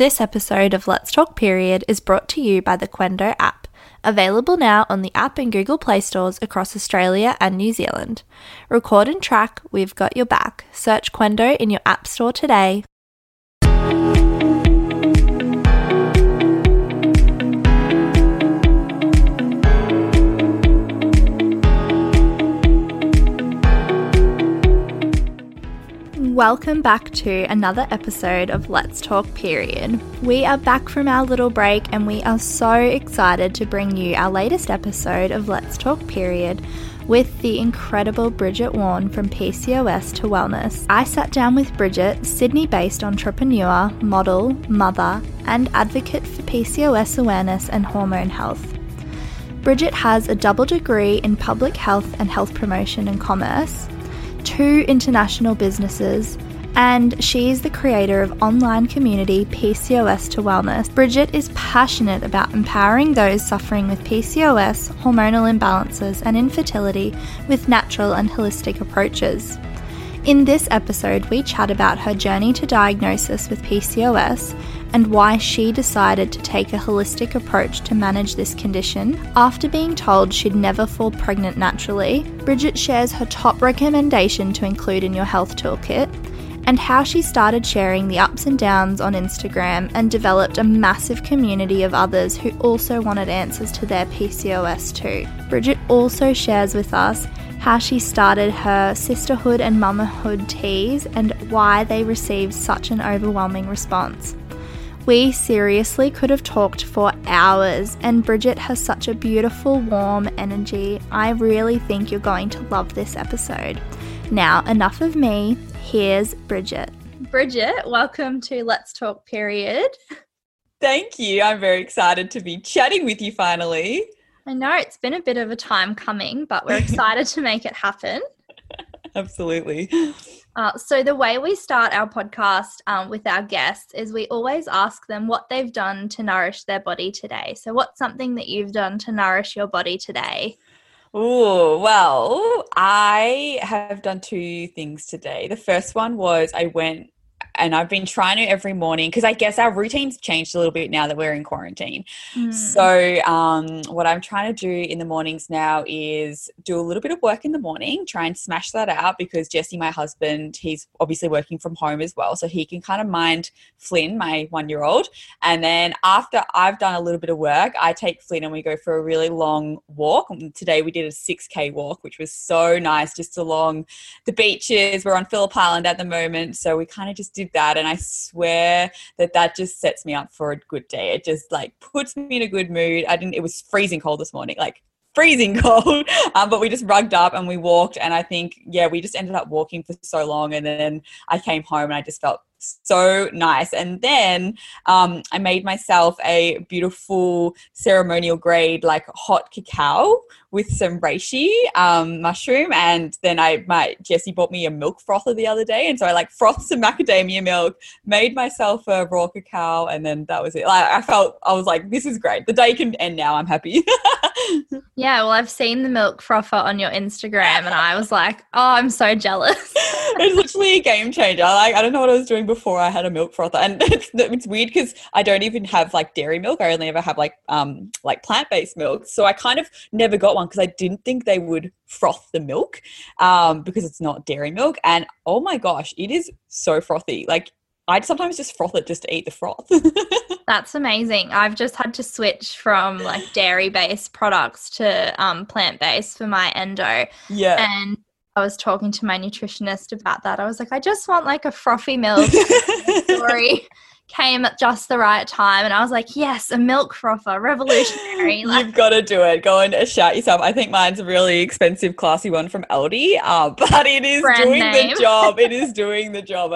This episode of Let's Talk Period is brought to you by the Qendo app, available now on the app and Google Play stores across Australia and New Zealand. Record and track, we've got your back. Search Qendo in your app store today. Welcome back to another episode of Let's Talk Period. We are back from our little break and we are so excited to bring you our latest episode of Let's Talk Period with the incredible Brigitte Warne from PCOS to Wellness. I sat down with Brigitte, Sydney based entrepreneur, model, mother, and advocate for PCOS awareness and hormone health. Brigitte has a double degree in public health and health promotion and commerce two international businesses, and she is the creator of online community PCOS to Wellness. Brigitte is passionate about empowering those suffering with PCOS, hormonal imbalances, and infertility with natural and holistic approaches. In this episode, we chat about her journey to diagnosis with PCOS and why she decided to take a holistic approach to manage this condition. After being told she'd never fall pregnant naturally, Brigitte shares her top recommendation to include in your health toolkit and how she started sharing the ups and downs on Instagram and developed a massive community of others who also wanted answers to their PCOS too. Brigitte also shares with us how she started her Cysterhood and motherhood teas and why they received such an overwhelming response. We seriously could have talked for hours, and Brigitte has such a beautiful, warm energy. I really think you're going to love this episode. Now, enough of me. Here's Brigitte. Brigitte, welcome to Let's Talk Period. Thank you. I'm very excited to be chatting with you finally. I know it's been a bit of a time coming, but we're excited to make it happen. Absolutely. Uh, so, the way we start our podcast um, with our guests is we always ask them what they've done to nourish their body today. So, what's something that you've done to nourish your body today? Oh, well, I have done two things today. The first one was I went and I've been trying to every morning because I guess our routine's changed a little bit now that we're in quarantine. Mm. So, um, what I'm trying to do in the mornings now is do a little bit of work in the morning, try and smash that out because Jesse, my husband, he's obviously working from home as well. So, he can kind of mind Flynn, my one year old. And then after I've done a little bit of work, I take Flynn and we go for a really long walk. Today, we did a 6K walk, which was so nice just along the beaches. We're on Phillip Island at the moment. So, we kind of just did that and i swear that that just sets me up for a good day. It just like puts me in a good mood. I didn't it was freezing cold this morning like freezing cold um, but we just rugged up and we walked and i think yeah we just ended up walking for so long and then i came home and i just felt so nice. And then um, I made myself a beautiful ceremonial grade, like hot cacao with some reishi um, mushroom. And then I, my Jesse bought me a milk frother the other day, and so I like frothed some macadamia milk, made myself a raw cacao, and then that was it. Like I felt, I was like, this is great. The day can end now. I'm happy. yeah, well, I've seen the milk frother on your Instagram, and I was like, oh, I'm so jealous. it's literally a game changer. Like I don't know what I was doing before I had a milk frother, and it's, it's weird because I don't even have like dairy milk. I only ever have like um like plant based milk, so I kind of never got one because I didn't think they would froth the milk um because it's not dairy milk. And oh my gosh, it is so frothy. Like I'd sometimes just froth it just to eat the froth. That's amazing. I've just had to switch from like dairy based products to um, plant based for my endo. Yeah. And I was talking to my nutritionist about that. I was like, I just want like a frothy milk. story came at just the right time, and I was like, yes, a milk frother, revolutionary. Like, You've got to do it. Go and shout yourself. I think mine's a really expensive, classy one from Aldi, uh, but it is doing name. the job. It is doing the job.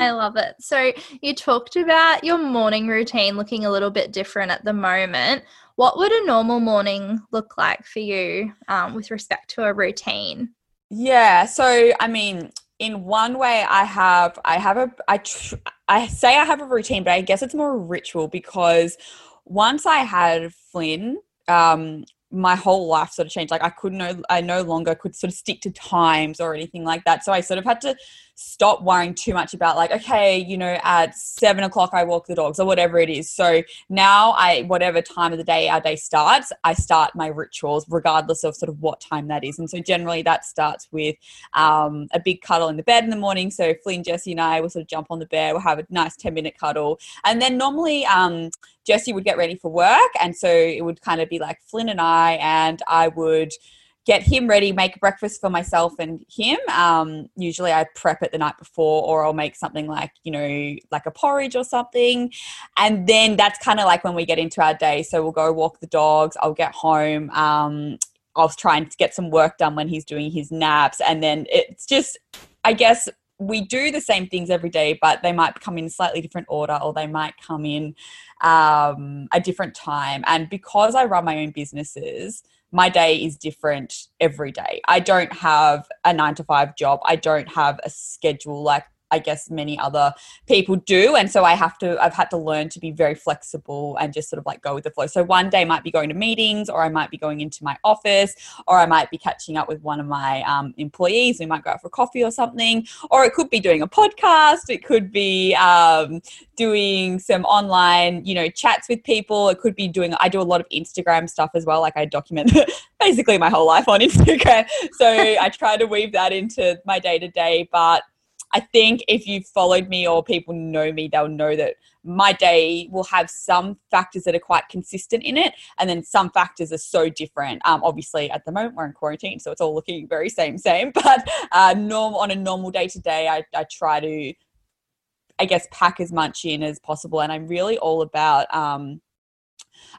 I love it. So, you talked about your morning routine looking a little bit different at the moment. What would a normal morning look like for you um, with respect to a routine? Yeah. So, I mean, in one way, I have, I have a, I, tr- I say I have a routine, but I guess it's more a ritual because once I had Flynn, um, my whole life sort of changed. Like I couldn't, no, I no longer could sort of stick to times or anything like that. So I sort of had to stop worrying too much about like okay you know at seven o'clock i walk the dogs or whatever it is. So now i whatever time of the day our day starts i start my rituals regardless of sort of what time that is. And so generally that starts with um, a big cuddle in the bed in the morning. So flynn jesse and i will sort of jump on the bed we'll have a nice 10 minute cuddle. And then normally um, jesse would get ready for work and so it would kind of be like flynn and i and i would get him ready, make breakfast for myself and him. Um, usually I prep it the night before, or I'll make something like, you know, like a porridge or something. And then that's kind of like when we get into our day. So we'll go walk the dogs, I'll get home. Um, I'll try and get some work done when he's doing his naps. And then it's just, I guess, we do the same things every day, but they might come in slightly different order or they might come in um, a different time. And because I run my own businesses, my day is different every day. I don't have a nine to five job. I don't have a schedule like I guess many other people do. And so I have to, I've had to learn to be very flexible and just sort of like go with the flow. So one day might be going to meetings, or I might be going into my office, or I might be catching up with one of my um, employees. We might go out for coffee or something, or it could be doing a podcast. It could be um, doing some online, you know, chats with people. It could be doing, I do a lot of Instagram stuff as well. Like I document basically my whole life on Instagram. So I try to weave that into my day to day. But I think if you've followed me or people know me, they'll know that my day will have some factors that are quite consistent in it, and then some factors are so different. Um, obviously, at the moment we're in quarantine, so it's all looking very same, same. But uh, norm on a normal day to day, I I try to, I guess, pack as much in as possible, and I'm really all about. Um,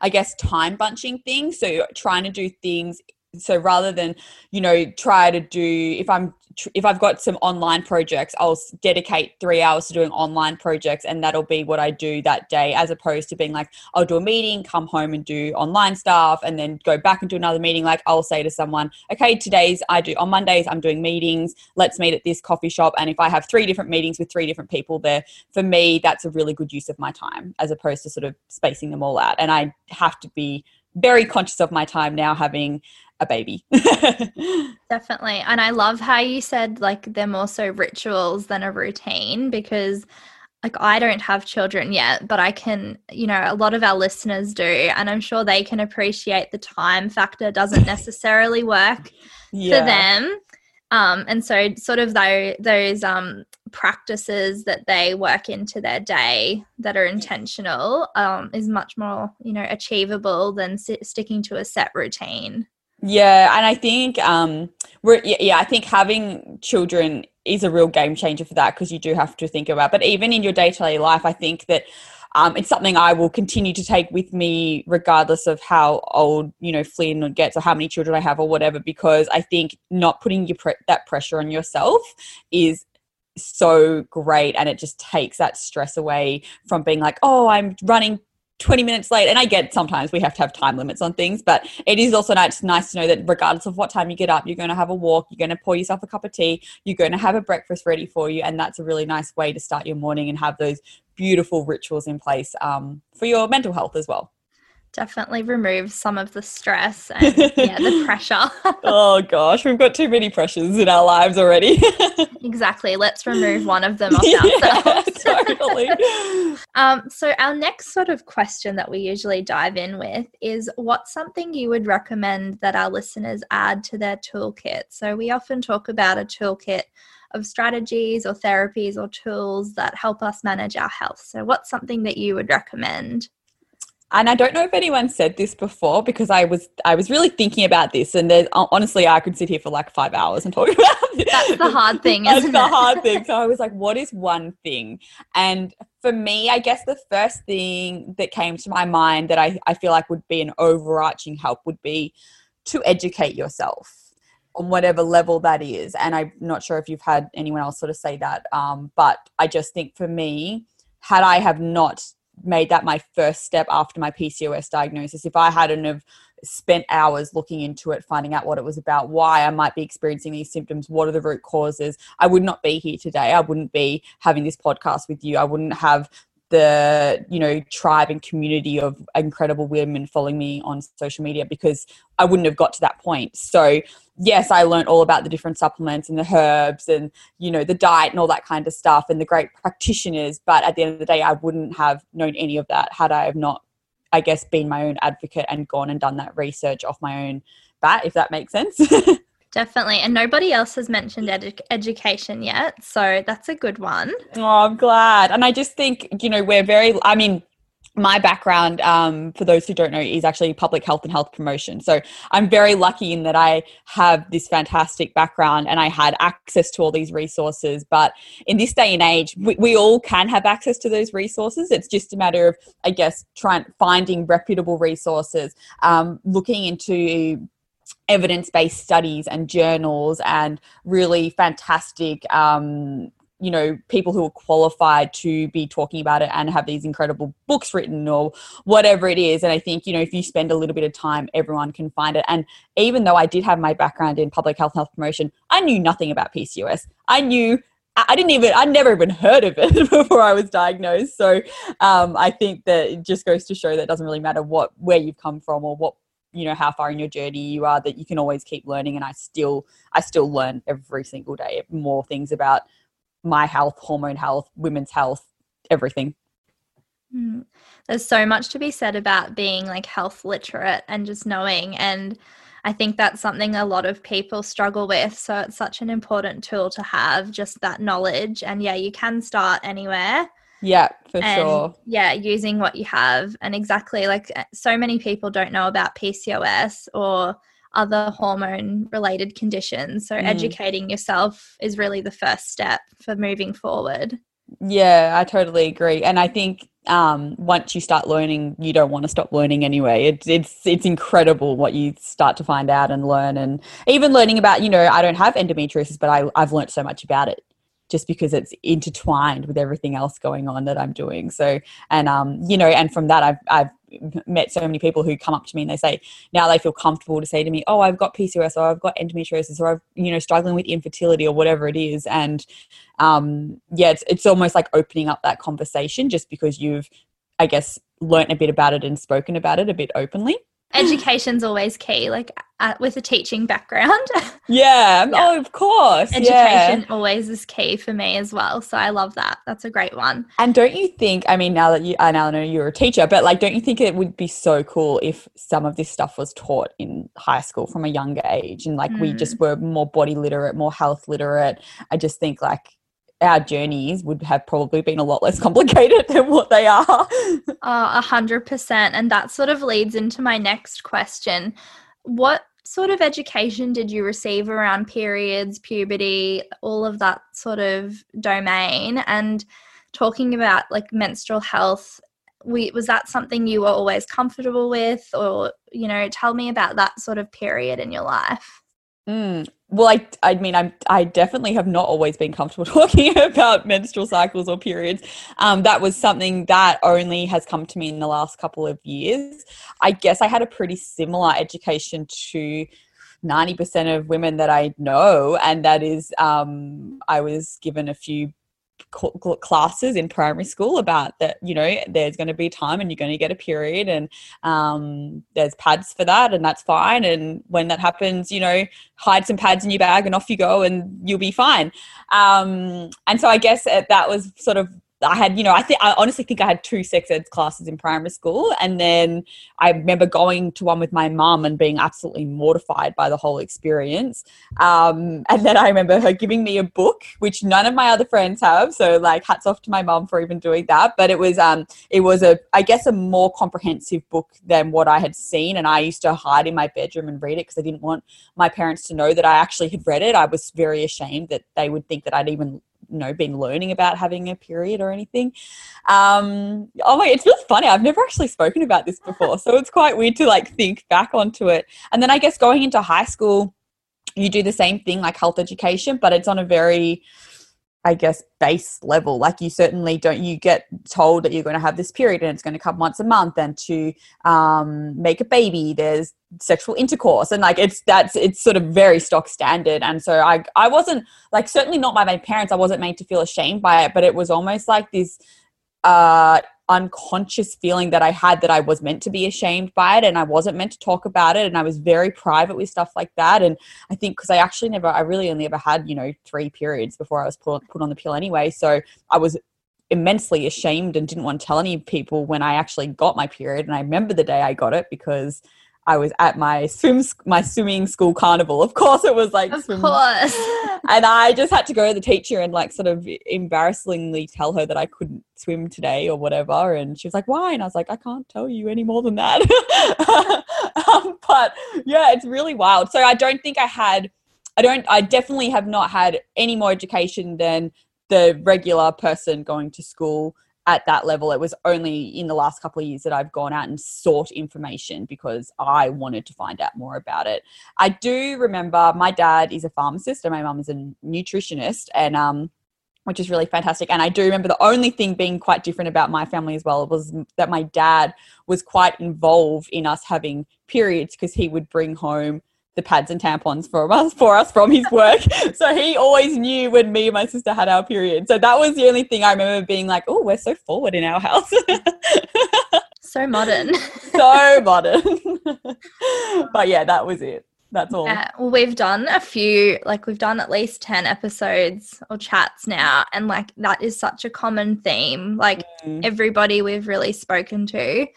I guess time bunching things. So trying to do things so rather than you know try to do if i'm if i've got some online projects i'll dedicate three hours to doing online projects and that'll be what i do that day as opposed to being like i'll do a meeting come home and do online stuff and then go back and do another meeting. Like i'll say to someone okay today's i do on mondays i'm doing meetings. Let's meet at this coffee shop. And if i have three different meetings with three different people there for me that's a really good use of my time as opposed to sort of spacing them all out. And i have to be very conscious of my time now having a baby. Definitely. And I love how you said like they're more so rituals than a routine because like I don't have children yet, but I can, you know, a lot of our listeners do and I'm sure they can appreciate the time factor doesn't necessarily work yeah. for them. Um, and so sort of those, those um, practices that they work into their day that are intentional um, is much more, you know, achievable than sticking to a set routine. Yeah, and I think um, we're yeah, I think having children is a real game changer for that because you do have to think about. But even in your day to day life, I think that um, it's something I will continue to take with me, regardless of how old you know Flynn gets or how many children I have or whatever. Because I think not putting your pre- that pressure on yourself is so great and it just takes that stress away from being like oh i'm running 20 minutes late and i get sometimes we have to have time limits on things but it is also nice, nice to know that regardless of what time you get up you're going to have a walk you're going to pour yourself a cup of tea you're going to have a breakfast ready for you and that's a really nice way to start your morning and have those beautiful rituals in place um, for your mental health as well definitely removes some of the stress and yeah the pressure. Oh gosh we've got too many pressures in our lives already. Exactly let's remove one of them off ourselves. yeah, totally. Um, so our next sort of question that we usually dive in with is what's something you would recommend that our listeners add to their toolkit? So we often talk about a toolkit of strategies or therapies or tools that help us manage our health. So what's something that you would recommend and I don't know if anyone said this before because I was I was really thinking about this, and there's honestly I could sit here for like five hours and talk about this. That's the hard thing, That's the it? hard thing. So I was like, what is one thing? And for me, I guess the first thing that came to my mind that I, I feel like would be an overarching help would be to educate yourself on whatever level that is. And I'm not sure if you've had anyone else sort of say that, um, but I just think for me, had I have not made that my first step after my PCOS diagnosis. If I hadn't have spent hours looking into it, finding out what it was about, why I might be experiencing these symptoms, what are the root causes, I would not be here today. I wouldn't be having this podcast with you. I wouldn't have the you know tribe and community of incredible women following me on social media because I wouldn't have got to that point. So yes, I learned all about the different supplements and the herbs and you know the diet and all that kind of stuff and the great practitioners. But at the end of the day, I wouldn't have known any of that had I have not, I guess, been my own advocate and gone and done that research off my own bat. If that makes sense. Definitely. And nobody else has mentioned edu- education yet. So that's a good one. Oh, I'm glad. And I just think, you know, we're very, I mean, my background, um, for those who don't know, is actually public health and health promotion. So I'm very lucky in that I have this fantastic background and I had access to all these resources. But in this day and age, we, we all can have access to those resources. It's just a matter of, I guess, trying finding reputable resources, um, looking into evidence based studies and journals and really fantastic. Um, you know people who are qualified to be talking about it and have these incredible books written or whatever it is and i think you know if you spend a little bit of time everyone can find it and even though i did have my background in public health health promotion i knew nothing about pcos i knew I didn't even, I'd never even heard of it before I was diagnosed. So um, I think that it just goes to show that it doesn't really matter what, where you've come from or what you know how far in your journey you are that you can always keep learning and i still i still learn every single day more things about my health hormone health women's health everything mm. there's so much to be said about being like health literate and just knowing and i think that's something a lot of people struggle with so it's such an important tool to have just that knowledge and yeah you can start anywhere yeah, for and, sure. Yeah, using what you have. And exactly like uh, so many people don't know about PCOS or other hormone related conditions. So, mm. educating yourself is really the first step for moving forward. Yeah, I totally agree. And I think um, once you start learning, you don't want to stop learning anyway. It's it's it's incredible what you start to find out and learn, and even learning about. You know, I don't have endometriosis, but I I've learned so much about it just because it's intertwined with everything else going on that I'm doing. So, and um, you know, and from that, I've I've met so many people who come up to me and they say now they feel comfortable to say to me, "Oh, I've got PCOS, or I've got endometriosis, or I've you know struggling with infertility, or whatever it is." And um, yeah, it's it's almost like opening up that conversation just because you've, I guess, learned a bit about it and spoken about it a bit openly education's always key like uh, with a teaching background yeah. yeah. oh of course education yeah. always is key for me as well so i love that that's a great one and don't you think i mean now that you i now know you're a teacher but like don't you think it would be so cool if some of this stuff was taught in high school from a younger age and like mm. we just mm. were more body literate more health literate i just think like our journeys would have probably been a lot less complicated than what they are. Uh, a hundred percent. And that sort of leads into my next question. What sort of education did you receive around periods, puberty, all of that sort of domain? And talking about like menstrual health, we, was that something you were always comfortable with? Or, you know, tell me about that sort of period in your life. Mm, well, I, I mean, I'm, I definitely have not always been comfortable talking about menstrual cycles or periods. Um, that was something that only has come to me in the last couple of years. I guess I had a pretty similar education to 90% of women that I know, and that is um, I was given a few classes in primary school about that you know there's going to be time and you're going to get a period and um, there's pads for that and that's fine. And when that happens you know hide some pads in your bag and off you go and you'll be fine. Um, and so i guess that was sort of I had, you know, I think I honestly think I had two sex ed classes in primary school, and then I remember going to one with my mum and being absolutely mortified by the whole experience. Um, and then I remember her giving me a book, which none of my other friends have. So, like, hats off to my mum for even doing that. But it was, um, it was a, I guess, a more comprehensive book than what I had seen, and I used to hide in my bedroom and read it because I didn't want my parents to know that I actually had read it. I was very ashamed that they would think that I'd even know been learning about having a period or anything. Um oh my it's really funny. I've never actually spoken about this before so it's quite weird to like think back onto it. And then i guess going into high school you do the same thing like health education but it's on a very I guess, base level. Like you certainly don't, you get told that you're going to have this period and it's going to come once a month and to um, make a baby, there's sexual intercourse. And like it's, that's, it's sort of very stock standard. And so I, I wasn't like, certainly not by my parents, I wasn't made to feel ashamed by it, but it was almost like this uh unconscious feeling that I had that I was meant to be ashamed by it and I wasn't meant to talk about it and I was very private with stuff like that. And I think because I actually never I really only ever had you know three periods before I was put, put on the pill anyway. So I was immensely ashamed and didn't want to tell any people when I actually got my period. And I remember the day I got it because I was at my swim my swimming school carnival. Of course, it was like Of swim- course. and I just had to go to the teacher and like sort of embarrassingly tell her that I couldn't swim today or whatever. And she was like, "Why?" And I was like, "I can't tell you any more than that." um, but yeah, it's really wild. So I don't think I had. I don't. I definitely have not had any more education than the regular person going to school at that level. It was only in the last couple of years that I've gone out and sought information because I wanted to find out more about it. I do remember my dad is a pharmacist and my mum is a nutritionist, and um, which is really fantastic. And I do remember the only thing being quite different about my family as well was that my dad was quite involved in us having periods because he would bring home the pads and tampons for us for us from his work. so he always knew when me and my sister had our period. So that was the only thing I remember being like, "Oh, we're so forward in our house." so modern. so modern. but yeah, that was it. That's all. Yeah, well, we've done a few, like we've done at least 10 episodes or chats now. And like that is such a common theme. Like Mm. everybody we've really spoken to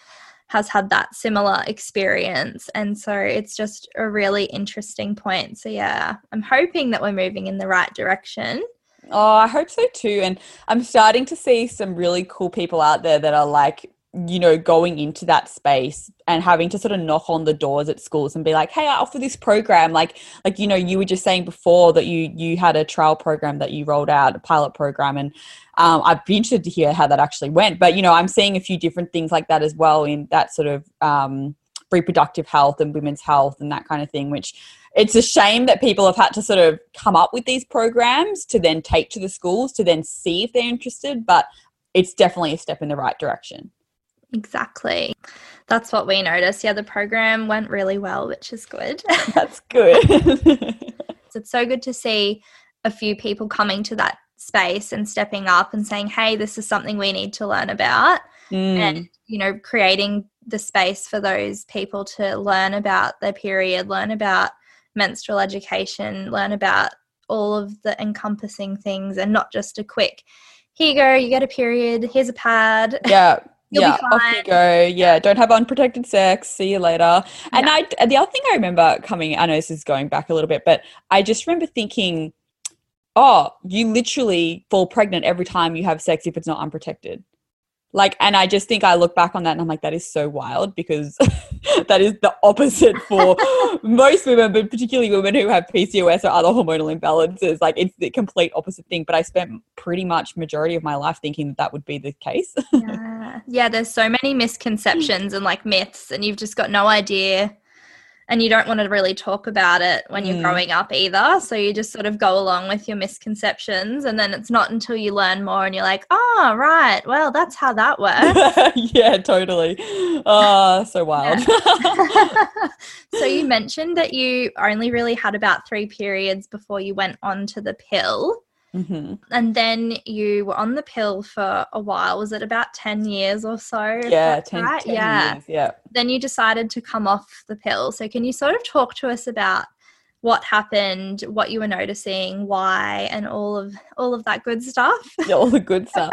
has had that similar experience. And so it's just a really interesting point. So yeah, I'm hoping that we're moving in the right direction. Oh, I hope so too. And I'm starting to see some really cool people out there that are like, you know, going into that space and having to sort of knock on the doors at schools and be like, "Hey, I offer this program." Like, like you know, you were just saying before that you you had a trial program that you rolled out, a pilot program, and um, I'd be interested to hear how that actually went. But you know, I'm seeing a few different things like that as well in that sort of um, reproductive health and women's health and that kind of thing, which it's a shame that people have had to sort of come up with these programs to then take to the schools to then see if they're interested but it's definitely a step in the right direction Exactly. That's what we noticed. Yeah, the program went really well, which is good. that's good it's so good to see a few people coming to that space and stepping up and saying, hey, this is something we need to learn about. Mm, And, you know, creating the space for those people to learn about their period, learn about menstrual education, learn about all of the encompassing things and not just a quick, here you go, you get a period, here's a pad. yeah You'll yeah off you go. Yeah don't have unprotected sex. See you later. And i and the other thing i remember coming i know this is going back a little bit but i just remember thinking oh you literally fall pregnant every time you have sex if it's not unprotected like and i just think i look back on that and i'm like that is so wild because that is the opposite for most women but particularly women who have pcos or other hormonal imbalances like it's the complete opposite thing but i spent pretty much majority of my life thinking that, that would be the case yeah. yeah, there's so many misconceptions and like myths, and you've just got no idea. And you don't want to really talk about it when you're Mm. growing up either. So you just sort of go along with your misconceptions. And then it's not until you learn more and you're like, oh, right. Well, that's how that works. yeah totally oh so wild so you mentioned that you only really had about three periods before you went on to the pill. Mhm. And then you were on the pill for a while. Was it about 10 years or so? yeah 10, right? 10 yeah. years, yeah then you decided to come off the pill. So, can you sort of talk to us about what happened, what you were noticing, why, and all of all of that good stuff? Yeah, all the good stuff.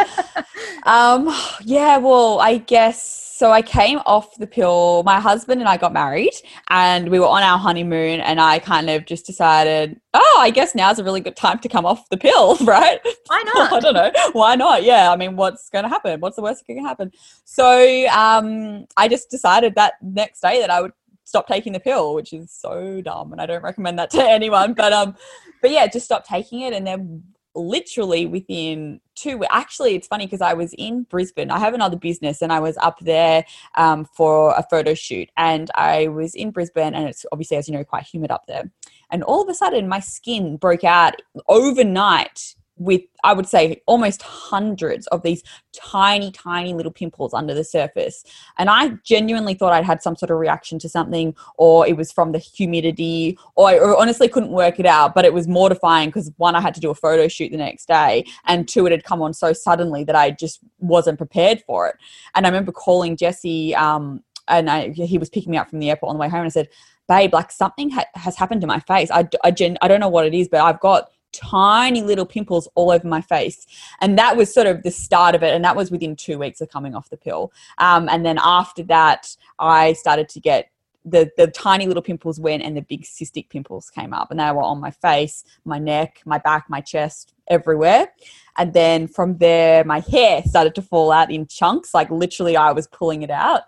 um, yeah, well, I guess so. I came off the pill. My husband and I got married, and we were on our honeymoon. And I kind of just decided, oh, I guess now's a really good time to come off the pill, right? Why not? I don't know. Why not? Yeah. I mean, what's going to happen? What's the worst that can happen? So um, I just decided that next day that I would stop taking the pill, which is so dumb, and I don't recommend that to anyone. But um, but yeah, just stop taking it, and then literally within two actually it's funny because i was in brisbane i have another business and i was up there um, for a photo shoot and i was in brisbane and it's obviously as you know quite humid up there and all of a sudden my skin broke out overnight with I would say almost hundreds of these tiny, tiny little pimples under the surface. And I genuinely thought I'd had some sort of reaction to something, or it was from the humidity, or I honestly couldn't work it out. But it was mortifying because one, I had to do a photo shoot the next day, and two, it had come on so suddenly that I just wasn't prepared for it. And I remember calling Jesse, um, and I, he was picking me up from the airport on the way home, and I said, "Babe, like something ha- has happened to my face. I, I, gen- I don't know what it is, but I've got." Tiny little pimples all over my face. And that was sort of the start of it. And that was within two weeks of coming off the pill. Um, and then after that, I started to get the, the tiny little pimples went and the big cystic pimples came up. And they were on my face, my neck, my back, my chest, everywhere. And then from there, my hair started to fall out in chunks. Like literally, I was pulling it out.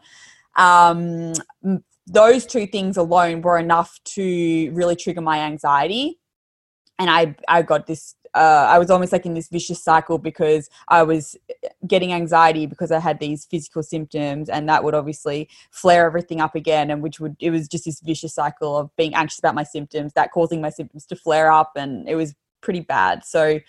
Um, those two things alone were enough to really trigger my anxiety and I I got this uh, I was almost like in this vicious cycle because I was getting anxiety because I had these physical symptoms, and that would obviously flare everything up again. And which would it was just this vicious cycle of being anxious about my symptoms, that causing my symptoms to flare up, and it was pretty bad. So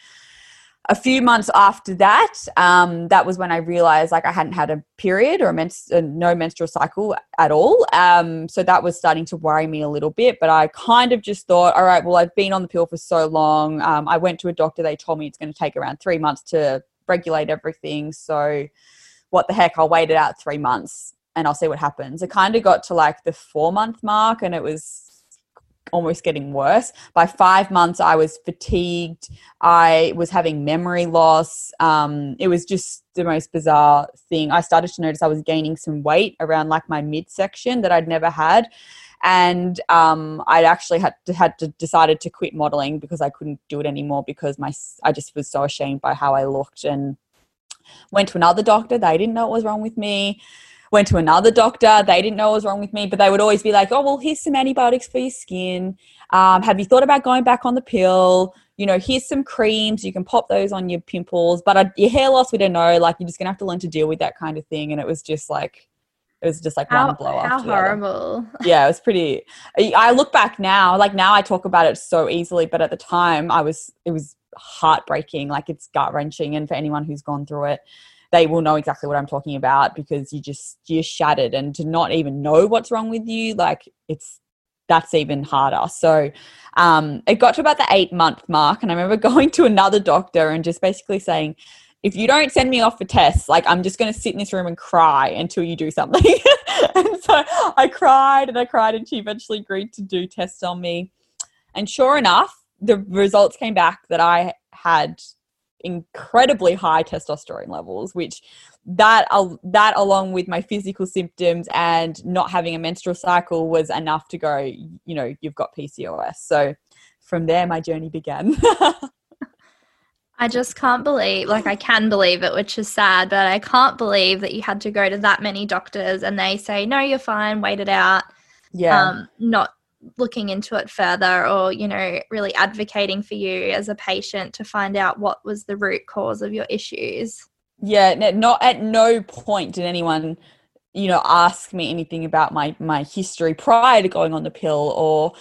a few months after that, um, that was when I realized like I hadn't had a period or a uh, no menstrual cycle at all. Um, so that was starting to worry me a little bit. But I kind of just thought, all right, well, I've been on the pill for so long. Um, I went to a doctor. They told me it's going to take around three months to regulate everything. So what the heck? I'll wait it out three months and I'll see what happens. It kind of got to like the four month mark and it was almost getting worse. By five months, I was fatigued. I was having memory loss. Um, it was just the most bizarre thing. I started to notice I was gaining some weight around like my midsection that I'd never had. And um, I'd actually had to, had to decided to quit modeling because I couldn't do it anymore because my I just was so ashamed by how I looked and went to another doctor. They didn't know what was wrong with me went to another doctor. They didn't know what was wrong with me, but they would always be like, oh, well, here's some antibiotics for your skin. Um, have you thought about going back on the pill? You know, here's some creams. You can pop those on your pimples. But uh, your hair loss, we don't know. Like, you're just going to have to learn to deal with that kind of thing. And it was just like, it was just like how, one blow How horrible. Yeah, it was pretty. I look back now, like now I talk about it so easily, but at the time I was, it was heartbreaking. Like it's gut wrenching. And for anyone who's gone through it, they will know exactly what I'm talking about because you just you're shattered and to not even know what's wrong with you like it's that's even harder. So um, it got to about the eight month mark, and I remember going to another doctor and just basically saying, if you don't send me off for tests, like I'm just going to sit in this room and cry until you do something. and so I cried and I cried, and she eventually agreed to do tests on me. And sure enough, the results came back that I had incredibly high testosterone levels, which that uh, that along with my physical symptoms and not having a menstrual cycle was enough to go. You know, you've got PCOS. So from there, my journey began. I just can't believe, like, I can believe it, which is sad, but I can't believe that you had to go to that many doctors and they say, no, you're fine, wait it out. Yeah. Um, not looking into it further or you know really advocating for you as a patient to find out what was the root cause of your issues? Yeah not at no point did anyone you know ask me anything about my my history prior to going on the pill or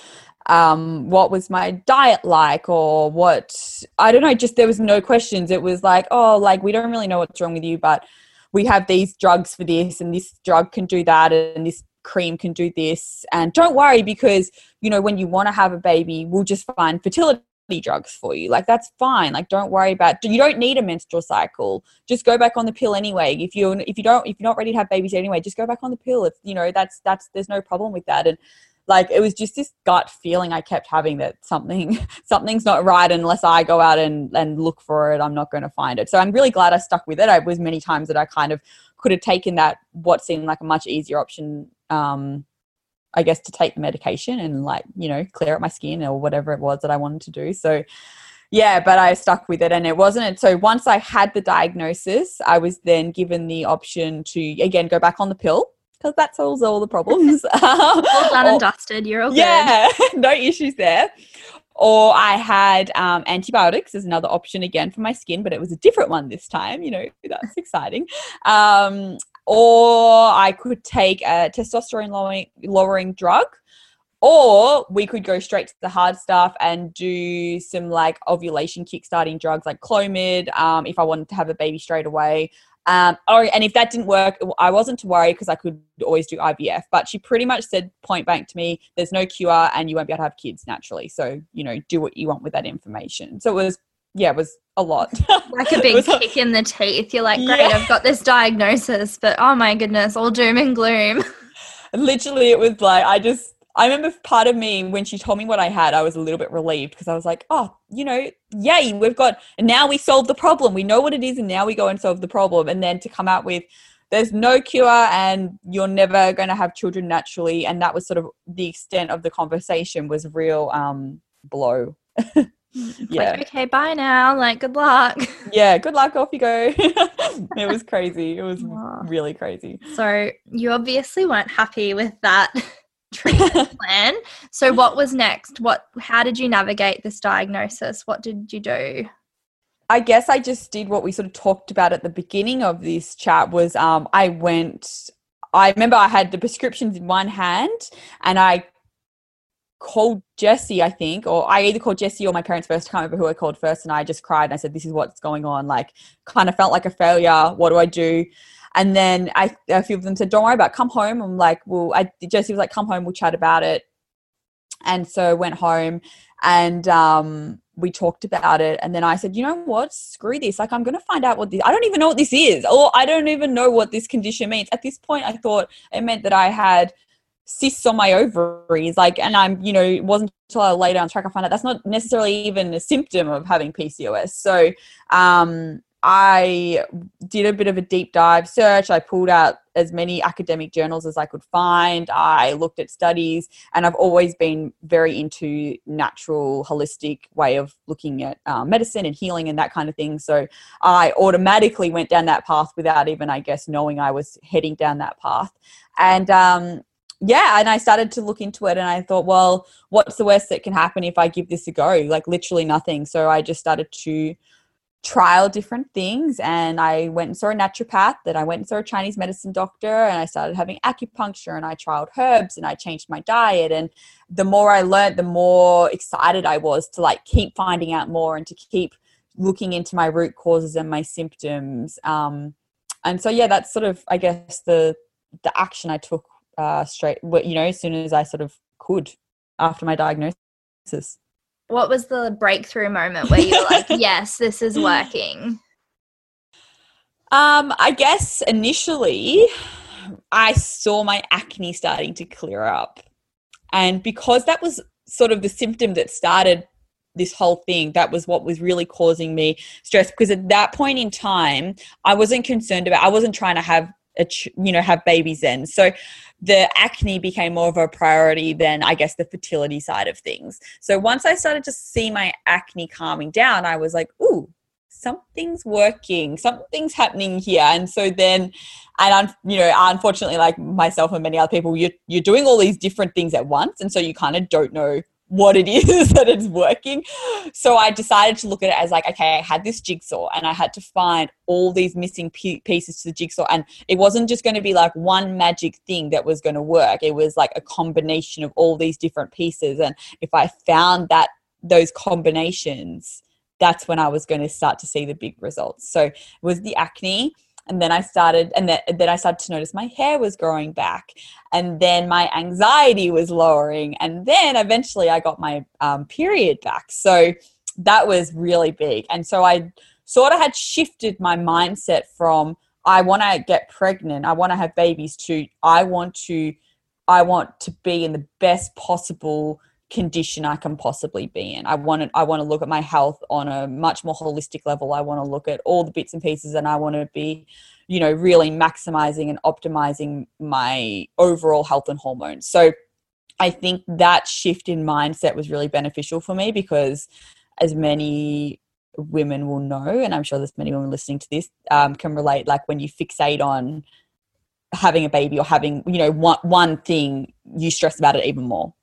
um what was my diet like or what i don't know just there was no questions. It was like oh like we don't really know what's wrong with you but we have these drugs for this and this drug can do that and this cream can do this. And don't worry because you know when you want to have a baby we'll just find fertility drugs for you. Like that's fine. Like don't worry about you don't need a menstrual cycle. Just go back on the pill anyway. If you if you don't if you're not ready to have babies anyway just go back on the pill. If you know that's that's there's no problem with that. And like it was just this gut feeling I kept having that something something's not right unless I go out and and look for it. I'm not going to find it. So I'm really glad I stuck with it. I was many times that I kind of could have taken that what seemed like a much easier option um, I guess to take the medication and like you know clear up my skin or whatever it was that I wanted to do. So yeah, but I stuck with it and it wasn't. So once I had the diagnosis, I was then given the option to again go back on the pill because that solves all the problems. all done and dusted. You're all yeah, no issues there. Or I had um, antibiotics as another option again for my skin, but it was a different one this time. You know, that's exciting. Um, or I could take a testosterone lowering, drug, or we could go straight to the hard stuff and do some like ovulation kickstarting drugs like Clomid um, if I wanted to have a baby straight away. Um, or, and if that didn't work, I wasn't to worry because I could always do IVF. But she pretty much said point blank to me, there's no cure and you won't be able to have kids naturally. So, you know, do what you want with that information. So it was, yeah, it was a lot. like a big kick in the teeth. You're like, great, yeah. I've got this diagnosis, but oh my goodness, all doom and gloom. Literally, it was like, I just, I remember part of me when she told me what I had, I was a little bit relieved because I was like, oh, you know, yay, we've got, and now we solve the problem. We know what it is, and now we go and solve the problem. And then to come out with, there's no cure, and you're never going to have children naturally. And that was sort of the extent of the conversation was real um, blow. yeah. Like, okay, bye now. Like, good luck. Yeah, good luck. Off you go. it was crazy. It was really crazy. So, you obviously weren't happy with that treatment plan. So what was next? What how did you navigate this diagnosis? What did you do? I guess I just did what we sort of talked about at the beginning of this chat was um, I went I remember I had the prescriptions in one hand and I called Jesse, I think, or I either called Jesse or my parents first. I can't remember who I called first, and I just cried and I said, "This is what's going on." Like, kind of felt like a failure. What do I do? And then I, a few of them said, "Don't worry about. It. Come home." I'm like, "Well," I Jesse was like, "Come home. We'll chat about it." And so went home, and um, we talked about it. And then I said, "You know what? Screw this. Like, I'm going to find out what this. I don't even know what this is, or I don't even know what this condition means." At this point, I thought it meant that I had cysts on my ovaries like and i'm you know it wasn't until i lay down track i find out that's not necessarily even a symptom of having pcos so um I did a bit of a deep dive search. I pulled out as many academic journals as I could find. I looked at studies, and I've always been very into natural, holistic way of looking at um, medicine and healing and that kind of thing. So I automatically went down that path without even, I guess, knowing I was heading down that path. And um, yeah, and I started to look into it, and I thought, well, what's the worst that can happen if I give this a go? Like literally nothing. So I just started to trial different things and I went and saw a naturopath then I went and saw a Chinese medicine doctor and I started having acupuncture and I trialed herbs and I changed my diet and the more I learned the more excited I was to like keep finding out more and to keep looking into my root causes and my symptoms um, and so yeah that's sort of I guess the the action I took uh, straight you know as soon as I sort of could after my diagnosis what was the breakthrough moment where you're like, yes, this is working? Um, I guess initially I saw my acne starting to clear up. And because that was sort of the symptom that started this whole thing, that was what was really causing me stress. Because at that point in time, I wasn't concerned about, I wasn't trying to have you know, have babies then. So the acne became more of a priority than I guess the fertility side of things. So once I started to see my acne calming down, I was like, ooh, something's working, something's happening here. And so then, and you know, unfortunately, like myself and many other people, you're, you're doing all these different things at once. And so you kind of don't know what it is that it's working. So I decided to look at it as like, okay, I had this jigsaw and I had to find all these missing pieces to the jigsaw. And it wasn't just going to be like one magic thing that was going to work. It was like a combination of all these different pieces. And if I found that those combinations, that's when I was going to start to see the big results. So it was the acne and then I started, and then, I started to notice my hair was growing back, and then my anxiety was lowering, and then eventually I got my um, period back. So that was really big, and so I sort of had shifted my mindset from I want to get pregnant, I want to have babies, to I want to, I want to be in the best possible condition I can possibly be in. I want to, I want to look at my health on a much more holistic level. I want to look at all the bits and pieces and I want to be, you know, really maximizing and optimizing my overall health and hormones. So I think that shift in mindset was really beneficial for me because as many women will know, and I'm sure there's many women listening to this um, can relate, like when you fixate on having a baby or having, you know, one, one thing, you stress about it even more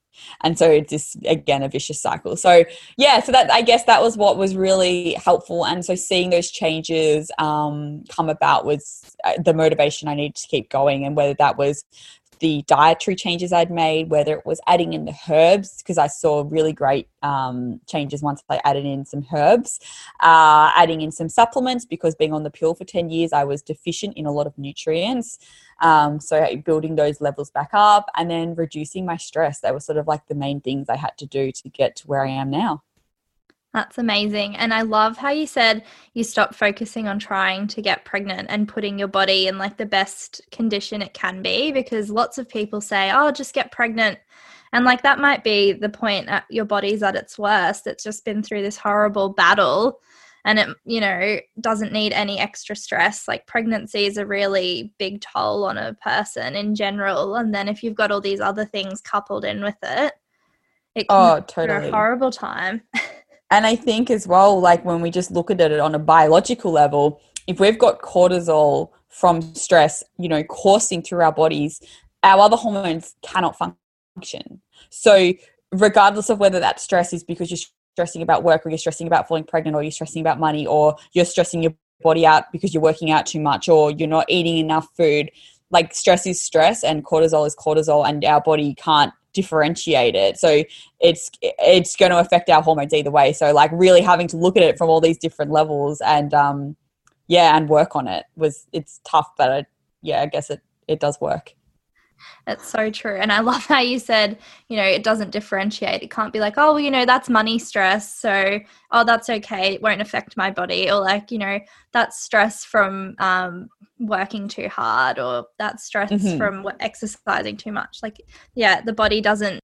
and so it's just again a vicious cycle. So yeah so that i guess that was what was really helpful. And so seeing those changes um, come about was uh, the motivation i needed to keep going and whether that was the dietary changes I'd made, whether it was adding in the herbs, because I saw really great um, changes once I added in some herbs, uh, adding in some supplements, because being on the pill for 10 years, I was deficient in a lot of nutrients. Um, so building those levels back up and then reducing my stress. That were sort of like the main things I had to do to get to where I am now. That's amazing. And I love how you said you stopped focusing on trying to get pregnant and putting your body in like the best condition it can be because lots of people say, "Oh, just get pregnant." And like that might be the point at your body's at its worst. It's just been through this horrible battle and it, you know, doesn't need any extra stress. Like pregnancy is a really big toll on a person in general. And then if you've got all these other things coupled in with it, it can oh, totally. a horrible time. And I think as well, like when we just look at it on a biological level, if we've got cortisol from stress, you know, coursing through our bodies, our other hormones cannot function. So, regardless of whether that stress is because you're stressing about work or you're stressing about falling pregnant or you're stressing about money or you're stressing your body out because you're working out too much or you're not eating enough food, like stress is stress and cortisol is cortisol, and our body can't differentiate it so it's it's going to affect our hormones either way. So like really having to look at it from all these different levels and um yeah and work on it was it's tough but it, yeah i guess it it does work it's so true. And I love how you said, you know, it doesn't differentiate. It can't be like, oh, well, you know, that's money stress. So, oh, that's okay. It won't affect my body. Or like, you know, that's stress from um, working too hard or that's stress mm-hmm. from exercising too much. Like, yeah, the body doesn't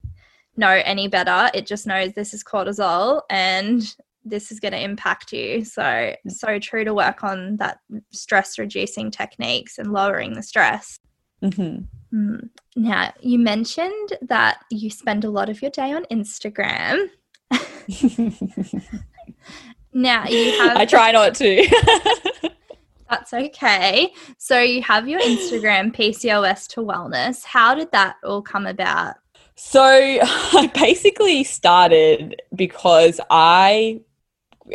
know any better. It just knows this is cortisol and this is going to impact you. So, so true to work on that stress reducing techniques and lowering the stress. Mm-hmm. Mm. Now, you mentioned that you spend a lot of your day on Instagram. now, you have. I try not to. That's okay. So, you have your Instagram, PCOS to Wellness. How did that all come about? So, I basically started because I,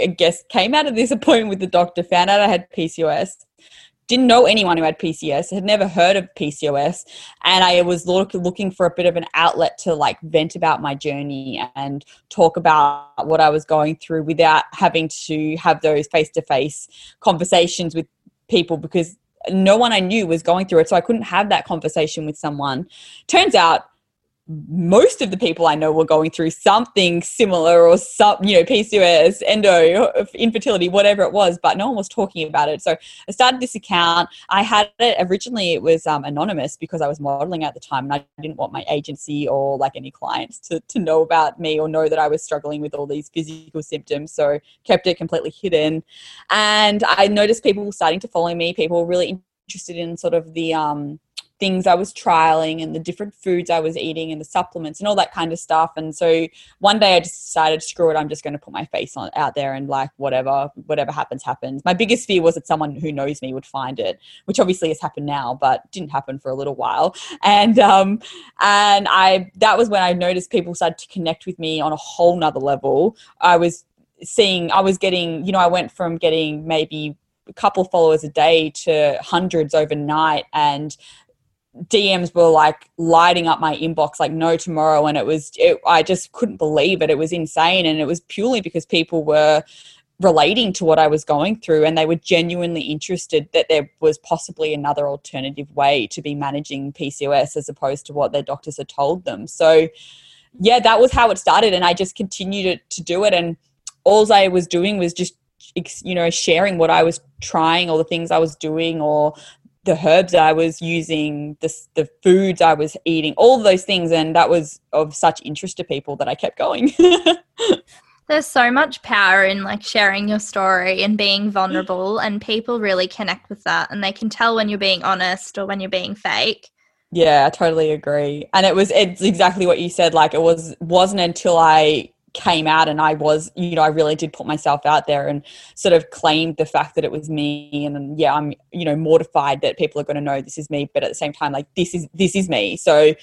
I guess, came out of this appointment with the doctor, found out I had PCOS, didn't know anyone who had PCOS, had never heard of PCOS, and I was look, looking for a bit of an outlet to like vent about my journey and talk about what I was going through without having to have those face to face conversations with people because no one I knew was going through it. So I couldn't have that conversation with someone. Turns out most of the people I know were going through something similar or some, you know, PCOS, endo, infertility, whatever it was, but no one was talking about it. So I started this account. I had it originally, it was um, anonymous because I was modeling at the time and I didn't want my agency or like any clients to, to know about me or know that I was struggling with all these physical symptoms. So kept it completely hidden. And I noticed people starting to follow me. People were really interested in sort of the, um, things I was trialing and the different foods I was eating and the supplements and all that kind of stuff. And so one day I just decided, screw it, I'm just going to put my face on out there and like whatever, whatever happens, happens. My biggest fear was that someone who knows me would find it, which obviously has happened now, but didn't happen for a little while. And um, and I that was when I noticed people started to connect with me on a whole nother level. I was seeing, I was getting, you know, I went from getting maybe a couple followers a day to hundreds overnight and DMs were like lighting up my inbox like no tomorrow and it was it, I just couldn't believe it. It was insane and it was purely because people were relating to what I was going through and they were genuinely interested that there was possibly another alternative way to be managing PCOS as opposed to what their doctors had told them. So yeah that was how it started and I just continued to, to do it and all I was doing was just you know sharing what I was trying or the things I was doing or the herbs I was using, the, the foods I was eating, all those things. And that was of such interest to people that I kept going. There's so much power in like sharing your story and being vulnerable, and people really connect with that. And they can tell when you're being honest or when you're being fake. Yeah, I totally agree. And it was it's exactly what you said. Like it was wasn't until I came out and I was, you know, I really did put myself out there and sort of claimed the fact that it was me. And yeah, I'm, you know, mortified that people are going to know this is me, but at the same time, like this is this is me. So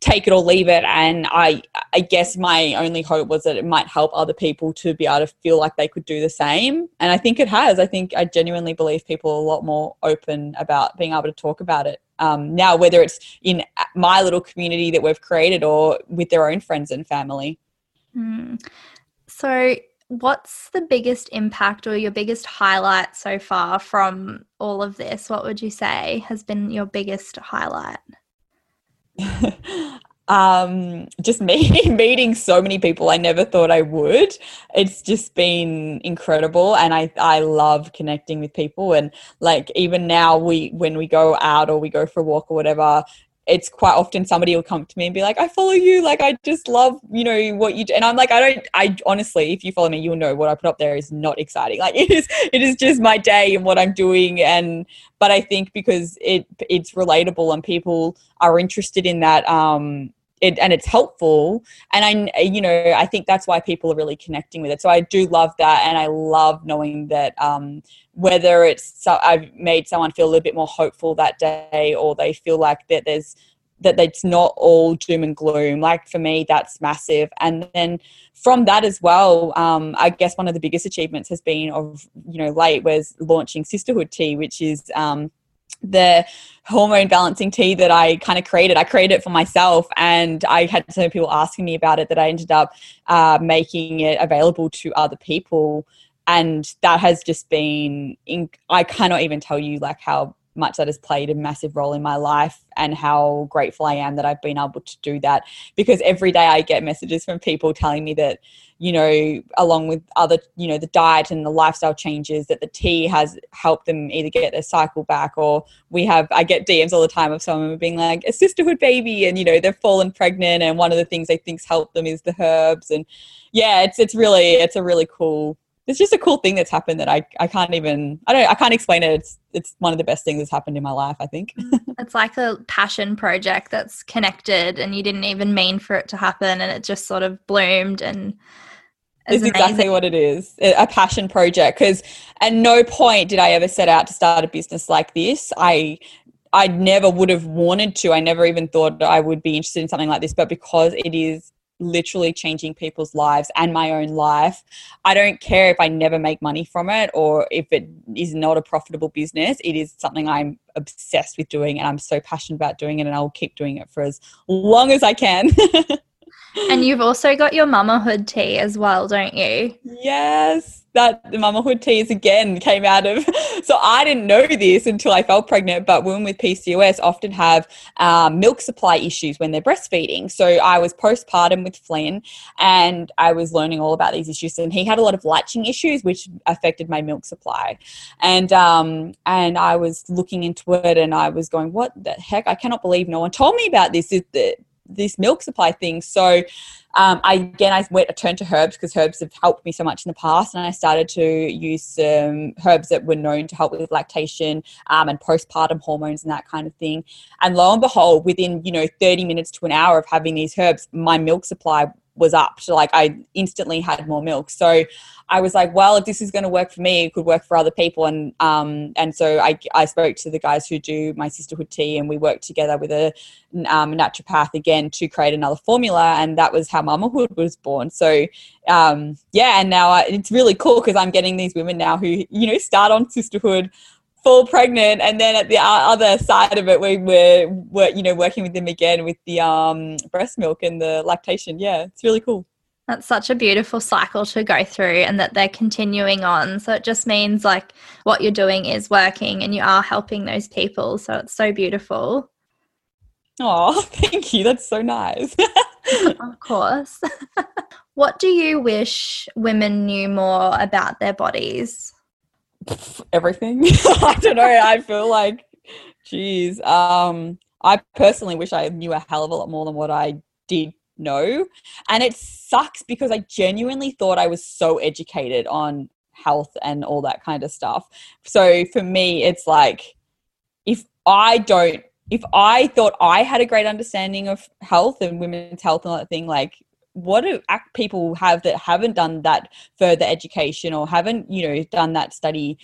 take it or leave it. And I, I guess my only hope was that it might help other people to be able to feel like they could do the same. And I think it has. I think I genuinely believe people are a lot more open about being able to talk about it um, now, whether it's in my little community that we've created or with their own friends and family. Mm. So, what's the biggest impact or your biggest highlight so far from all of this? What would you say has been your biggest highlight? um, just me meeting so many people I never thought I would. It's just been incredible, and I I love connecting with people. And like even now, we when we go out or we go for a walk or whatever, it's quite often somebody will come to me and be like, I follow you. Like, I just love, you know, what you do. And I'm like, I don't, I honestly, if you follow me, you'll know what I put up there is not exciting. Like it is, it is just my day and what I'm doing. And, but I think because it, it's relatable and people are interested in that, um, it, and it's helpful and i you know i think that's why people are really connecting with it so i do love that and i love knowing that um, whether it's i've made someone feel a little bit more hopeful that day or they feel like that there's that it's not all doom and gloom like for me that's massive and then from that as well um, i guess one of the biggest achievements has been of you know late was launching Cysterhood tea which is um, the hormone balancing tea that I kind of created. I created it for myself, and I had so many people asking me about it that I ended up uh, making it available to other people. And that has just been, in, I cannot even tell you like how much that has played a massive role in my life and how grateful I am that I've been able to do that. Because every day I get messages from people telling me that you know along with other you know the diet and the lifestyle changes that the tea has helped them either get their cycle back or we have I get DMs all the time of someone being like a Cysterhood baby and you know they've fallen pregnant and one of the things they think's helped them is the herbs. And yeah it's it's really it's a really cool it's just a cool thing that's happened that I, I can't even I don't I can't explain it. It's it's one of the best things that's happened in my life, I think. Mm. it's like a passion project that's connected and you didn't even mean for it to happen and it just sort of bloomed and it's exactly what it is a passion project. Because at no point did i ever set out to start a business like this. I i never would have wanted to. I never even thought i would be interested in something like this but because it is literally changing people's lives and my own life. I don't care if I never make money from it or if it is not a profitable business. It is something I'm obsessed with doing and I'm so passionate about doing it and I'll keep doing it for as long as I can. and you've also got your mamahood tea as well, don't you? Yes that the mamahood teas again came out of. So I didn't know this until I felt pregnant, but women with PCOS often have um, milk supply issues when they're breastfeeding. So I was postpartum with Flynn and I was learning all about these issues. And he had a lot of latching issues, which affected my milk supply. And, um, and I was looking into it and I was going, what the heck? I cannot believe no one told me about this. This milk supply thing. So um, I again I went I turned to herbs because herbs have helped me so much in the past, and I started to use some herbs that were known to help with lactation um, and postpartum hormones and that kind of thing. And lo and behold, within you know 30 minutes to an hour of having these herbs, my milk supply was up. So like I instantly had more milk. So I was like, well, if this is going to work for me, it could work for other people. And um, and so I, I spoke to the guys who do my Cysterhood tea, and we worked together with a um, naturopath again to create another formula, and that was how Mamahood was born. So um, yeah, and now I, it's really cool because I'm getting these women now who you know start on Cysterhood fall pregnant and then at the other side of it we were, were you know working with them again with the um, breast milk and the lactation. Yeah it's really cool. That's such a beautiful cycle to go through and that they're continuing on. So it just means like what you're doing is working and you are helping those people. So it's so beautiful. Oh thank you. That's so nice. Of course. What do you wish women knew more about their bodies everything. I don't know. I feel like, geez. Um, I personally wish I knew a hell of a lot more than what I did know. And it sucks because I genuinely thought I was so educated on health and all that kind of stuff. So for me, it's like, if I don't, if I thought I had a great understanding of health and women's health and all that thing, like what do people have that haven't done that further education or haven't you know done that study?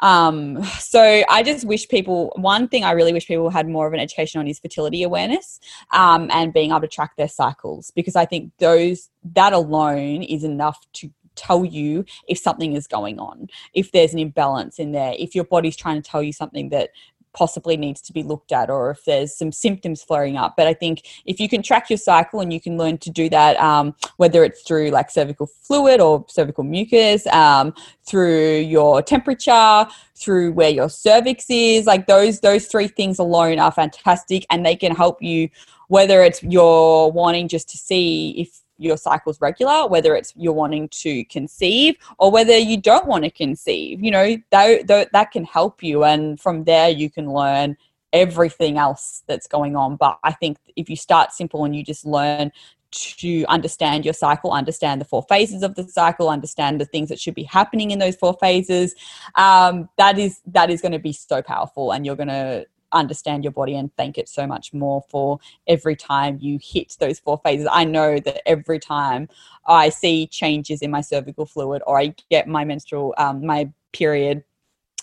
Um, so I just wish people, one thing I really wish people had more of an education on is fertility awareness um, and being able to track their cycles because I think those, that alone is enough to tell you if something is going on, if there's an imbalance in there, if your body's trying to tell you something that possibly needs to be looked at or if there's some symptoms flaring up. But I think if you can track your cycle and you can learn to do that, um, whether it's through like cervical fluid or cervical mucus, um, through your temperature, through where your cervix is, like those those three things alone are fantastic and they can help you whether it's you're wanting just to see if your cycle's regular, whether it's you're wanting to conceive or whether you don't want to conceive. You know, that, that, can help you. And from there, you can learn everything else that's going on. But I think if you start simple and you just learn to understand your cycle, understand the four phases of the cycle, understand the things that should be happening in those four phases, um, that is that is going to be so powerful, and you're going to understand your body and thank it so much more for every time you hit those four phases. I know that every time I see changes in my cervical fluid or I get my menstrual, um, my period,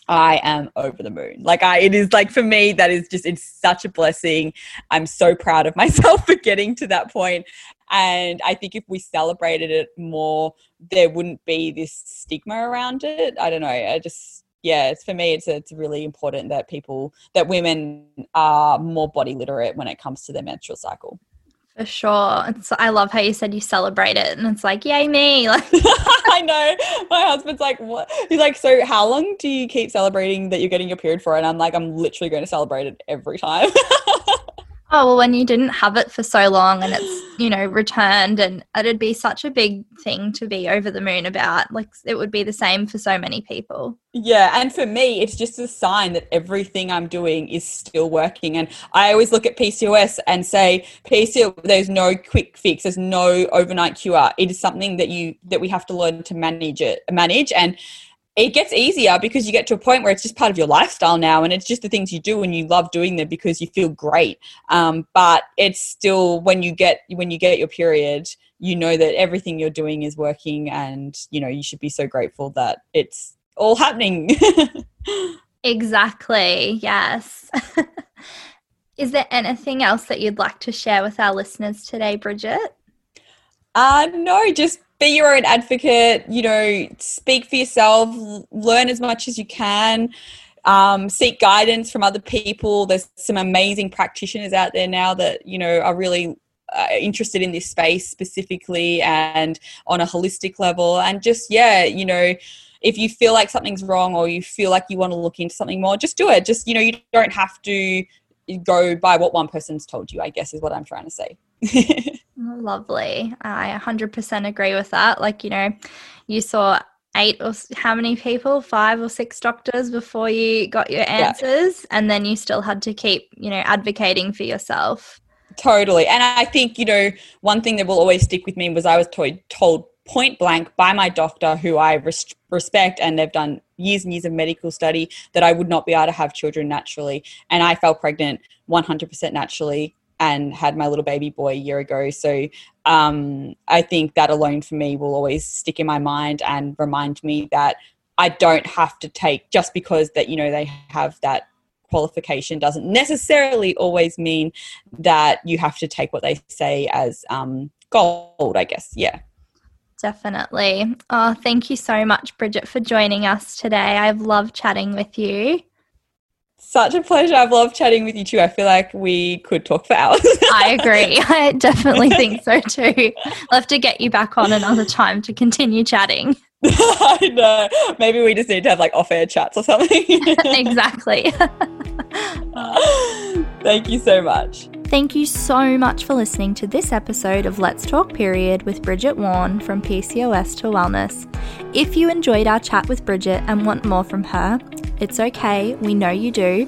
I am over the moon. Like I, it is like for me, that is just, it's such a blessing. I'm so proud of myself for getting to that point. And I think if we celebrated it more, there wouldn't be this stigma around it. I don't know. I just, yeah, it's for me. It's it's really important that people that women are more body literate when it comes to their menstrual cycle. For sure. It's, I love how you said you celebrate it, and it's like, yay me! Like I know. My husband's like, what? He's like, so how long do you keep celebrating that you're getting your period for? And I'm like, I'm literally going to celebrate it every time. oh well when you didn't have it for so long and it's you know returned and it'd be such a big thing to be over the moon about like it would be the same for so many people. Yeah and for me it's just a sign that everything i'm doing is still working. And i always look at pcos and say pcos there's no quick fix there's no overnight cure. It is something that you that we have to learn to manage it manage. And it gets easier because you get to a point where it's just part of your lifestyle now and it's just the things you do and you love doing them because you feel great. Um, but it's still when you get when you get your period you know that everything you're doing is working and you know you should be so grateful that it's all happening. Exactly yes. Is there anything else that you'd like to share with our listeners today Brigitte? Uh, no, just be your own advocate, you know, speak for yourself, learn as much as you can. Um, seek guidance from other people. There's some amazing practitioners out there now that you know are really uh, interested in this space specifically and on a holistic level. And just yeah, you know, if you feel like something's wrong or you feel like you want to look into something more, just do it. Just you know, you don't have to go by what one person's told you. I guess is what I'm trying to say. Lovely. I 100% agree with that. Like, you know, you saw eight or how many people, five or six doctors before you got your answers, yeah. and then you still had to keep, you know, advocating for yourself. Totally. And I think, you know, one thing that will always stick with me was I was told, told point blank by my doctor, who I res- respect, and they've done years and years of medical study, that I would not be able to have children naturally. And I fell pregnant 100% naturally and had my little baby boy a year ago. So um, I think that alone for me will always stick in my mind and remind me that I don't have to take just because that you know they have that qualification doesn't necessarily always mean that you have to take what they say as um, gold. I guess, yeah. Definitely. Oh, thank you so much, Brigitte, for joining us today. I've loved chatting with you such a pleasure. I've loved chatting with you too. I feel like we could talk for hours. I agree. I definitely think so too. I'll have to get you back on another time to continue chatting. I know. Maybe we just need to have like off air chats or something. exactly. Thank you so much. Thank you so much for listening to this episode of Let's Talk Period with Brigitte Warne from PCOS to Wellness. If you enjoyed our chat with Brigitte and want more from her, it's okay, we know you do.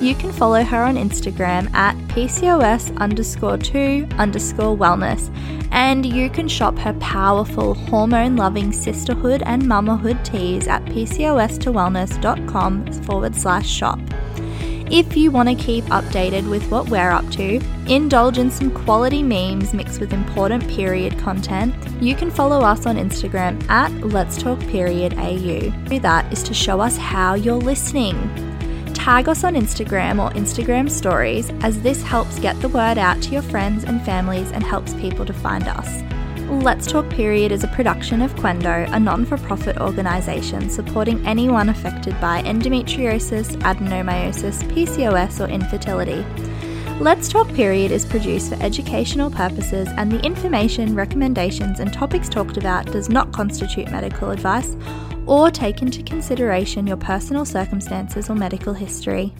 You can follow her on Instagram at PCOS underscore 2 underscore wellness, and you can shop her powerful hormone loving Cysterhood and mamahood teas at PCOS to wellness.com forward slash shop. If you want to keep updated with what we're up to, indulge in some quality memes mixed with important period content, you can follow us on Instagram at Let's Talk Period AU. That is to show us how you're listening. Tag us on Instagram or Instagram stories as this helps get the word out to your friends and families and helps people to find us. Let's Talk Period is a production of Qendo, a non for profit organisation supporting anyone affected by endometriosis, adenomyosis, PCOS, or infertility. Let's Talk Period is produced for educational purposes, and the information, recommendations, and topics talked about does not constitute medical advice or take into consideration your personal circumstances or medical history.